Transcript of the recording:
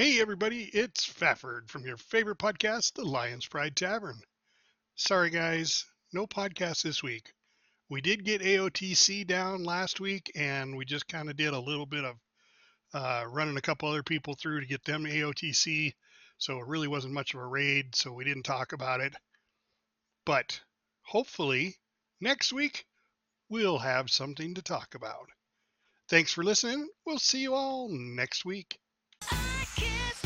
Hey, everybody, it's Fafford from your favorite podcast, The Lion's Pride Tavern. Sorry, guys, no podcast this week. We did get AOTC down last week, and we just kind of did a little bit of uh, running a couple other people through to get them AOTC. So it really wasn't much of a raid, so we didn't talk about it. But hopefully, next week, we'll have something to talk about. Thanks for listening. We'll see you all next week. Can't